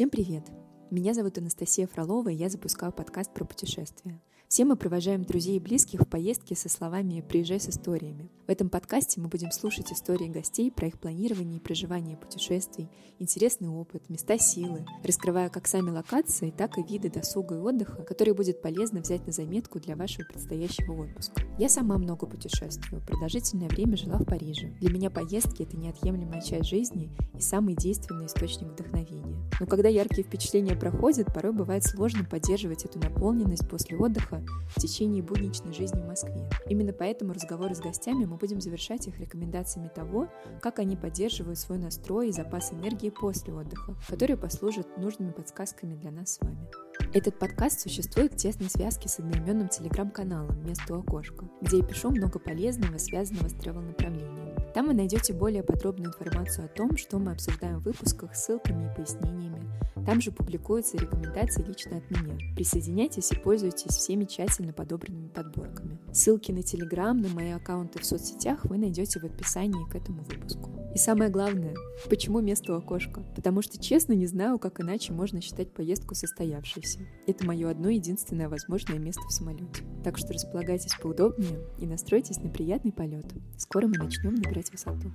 Всем привет! Меня зовут Анастасия Фролова, и я запускаю подкаст про путешествия. Все мы провожаем друзей и близких в поездке со словами «приезжай с историями». В этом подкасте мы будем слушать истории гостей про их планирование и проживание путешествий, интересный опыт, места силы, раскрывая как сами локации, так и виды досуга и отдыха, которые будет полезно взять на заметку для вашего предстоящего отпуска. Я сама много путешествую, продолжительное время жила в Париже. Для меня поездки — это неотъемлемая часть жизни и самый действенный источник вдохновения. Но когда яркие впечатления проходят, порой бывает сложно поддерживать эту наполненность после отдыха в течение будничной жизни в Москве. Именно поэтому разговоры с гостями мы будем завершать их рекомендациями того, как они поддерживают свой настрой и запас энергии после отдыха, которые послужат нужными подсказками для нас с вами. Этот подкаст существует в тесной связке с одноименным телеграм-каналом «Место окошко», где я пишу много полезного, связанного с travel-направлением. Там вы найдете более подробную информацию о том, что мы обсуждаем в выпусках, ссылками и пояснениями. Там же публикуются рекомендации лично от меня. Присоединяйтесь и пользуйтесь всеми тщательно подобранными подборками. Ссылки на Телеграм, на мои аккаунты в соцсетях вы найдете в описании к этому выпуску. И самое главное, почему место у окошка? Потому что честно не знаю, как иначе можно считать поездку состоявшейся. Это мое одно единственное возможное место в самолете. Так что располагайтесь поудобнее и настройтесь на приятный полет. Скоро мы начнем набирать высоту.